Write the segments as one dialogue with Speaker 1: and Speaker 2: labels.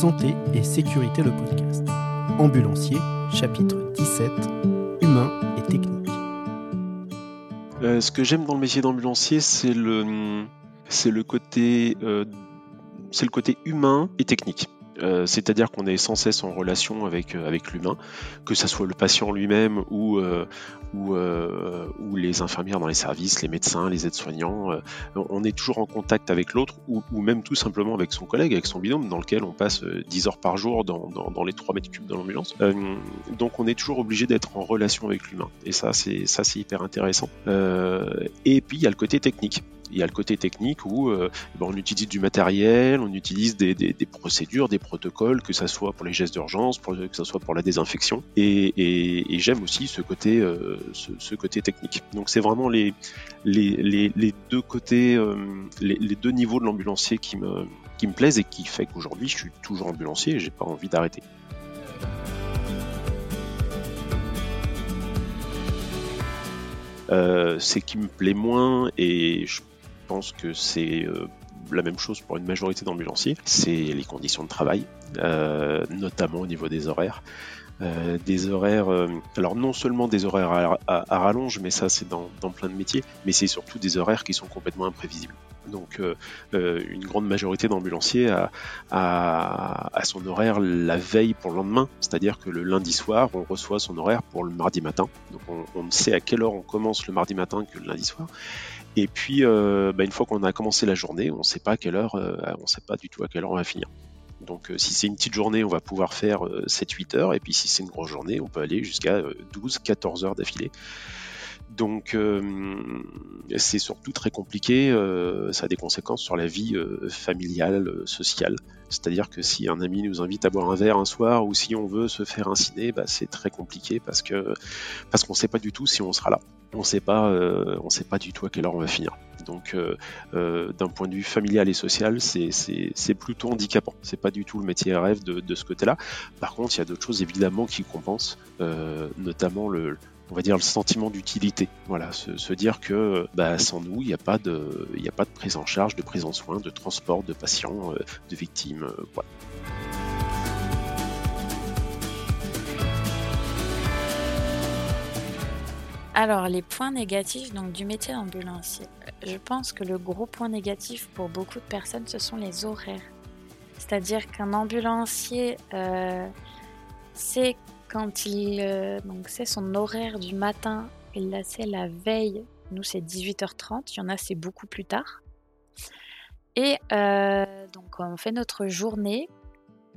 Speaker 1: Santé et sécurité le podcast. Ambulancier, chapitre 17, Humain et technique.
Speaker 2: Euh, ce que j'aime dans le métier d'ambulancier, c'est le, le euh, c'est le côté humain et technique. Euh, c'est-à-dire qu'on est sans cesse en relation avec, euh, l'humain, que ce soit le patient lui-même ou, euh, ou, les infirmières dans les services, les médecins, les aides-soignants. on est toujours en contact avec l'autre ou, même tout simplement avec son collègue, avec son binôme, dans lequel on passe 10 heures par jour dans, dans, dans les 3 mètres cubes de l'ambulance. donc on est toujours obligé d'être en relation avec l'humain. Et ça, c'est ça c'est hyper intéressant. et puis il y a le côté technique il y a le côté technique où euh, on utilise du matériel, on utilise des, procédures, des protocoles, que ça soit pour les gestes d'urgence, que ça soit pour la désinfection. Et, j'aime aussi ce côté, euh, ce, côté technique. Donc c'est vraiment les, deux côtés, euh, les, deux niveaux de l'ambulancier qui me, qui me plaisent et qui fait qu'aujourd'hui je suis toujours ambulancier et j'ai pas envie d'arrêter. Euh, c'est qui me plaît moins et je pense que c'est euh, la même chose pour une majorité d'ambulanciers, c'est les conditions de travail, euh, notamment au niveau des horaires. Euh, des horaires, alors non seulement des horaires à, rallonge, mais ça c'est dans, plein de métiers, mais c'est surtout des horaires qui sont complètement imprévisibles. Donc une grande majorité d'ambulanciers a, son horaire la veille pour le lendemain, c'est-à-dire que le lundi soir, on reçoit son horaire pour le mardi matin. Donc on, on sait à quelle heure on commence le mardi matin que le lundi soir. Et puis, euh, bah, une fois qu'on a commencé la journée, on ne sait pas à quelle heure, euh, on sait pas du tout à quelle heure on va finir. Donc, euh, si c'est une petite journée, on va pouvoir faire 7-8 heures, et puis si c'est une grosse journée, on peut aller jusqu'à 12-14 heures d'affilée. Donc c'est surtout très compliqué, ça a des conséquences sur la vie familiale, sociale. C'est-à-dire que si un ami nous invite à boire un verre un soir ou si on veut se faire inciner, bah, c'est très compliqué parce que parce qu'on ne sait pas du tout si on sera là on sait pas, euh, on sait pas du tout à quelle heure on va finir. Donc, euh, euh, d'un point de vue familial et social, c'est plutôt handicapant. C'est pas du tout le métier rêve de, de ce côté-là. Par contre, il y a d'autres choses évidemment qui compensent, notamment le, on va dire le sentiment d'utilité. Voilà, se, dire que bah, sans nous, il n'y a pas de, a pas de prise en charge, de prise en soin, de transport de patients, de victimes. voilà.
Speaker 3: Alors, les points négatifs donc, du métier d'ambulancier. Je pense que le gros point négatif pour beaucoup de personnes, ce sont les horaires. C'est-à-dire qu'un ambulancier euh, c'est quand il euh, donc c'est son horaire du matin, il l'a c'est la veille. Nous c'est 18h30, il y en a c'est beaucoup plus tard. Et euh, donc on fait notre journée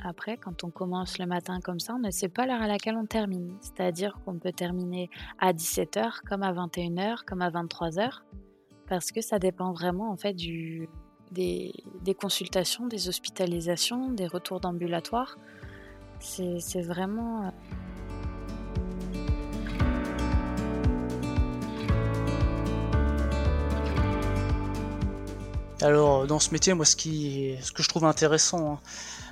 Speaker 3: après, quand on commence le matin comme ça, on ne sait pas l'heure à laquelle on termine. C'est-à-dire qu'on peut terminer à 17h, comme à 21h, comme à 23h, parce que ça dépend vraiment en fait des, consultations, des hospitalisations, des retours d'ambulatoire. C'est vraiment... Euh,
Speaker 4: Alors, dans ce métier, moi, ce, que je trouve intéressant, hein,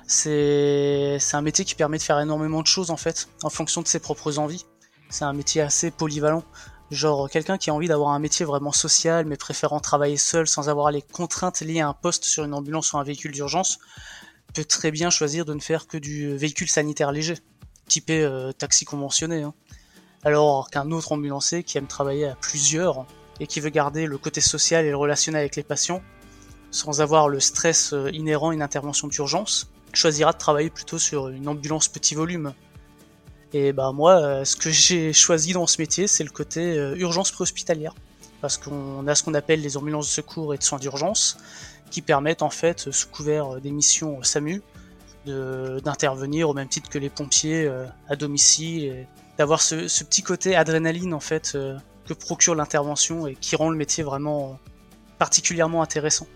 Speaker 4: c'est un métier qui permet de faire énormément de choses en fait, en fonction de ses propres envies. C'est un métier assez polyvalent. Genre quelqu'un qui a envie d'avoir un métier vraiment social, mais préférant travailler seul sans avoir les contraintes liées à un poste sur une ambulance ou un véhicule d'urgence, peut très bien choisir de ne faire que du véhicule sanitaire léger, typé euh, taxi conventionné. Hein. Alors qu'un autre ambulancier qui aime travailler à plusieurs et qui veut garder le côté social et le relationnel avec les patients, sans avoir le stress euh, inhérent à une intervention d'urgence, choisira de travailler plutôt sur une ambulance petit volume. Et bah moi, euh, ce que j'ai choisi dans ce métier, c'est le côté euh, urgence préhospitalière. Parce qu'on a ce qu'on appelle les ambulances de secours et de soins d'urgence, qui permettent en fait, sous couvert des missions SAMU, d'intervenir au même titre que les pompiers à domicile, d'avoir ce, ce, petit côté adrénaline en fait que procure l'intervention et qui rend le métier vraiment particulièrement intéressant.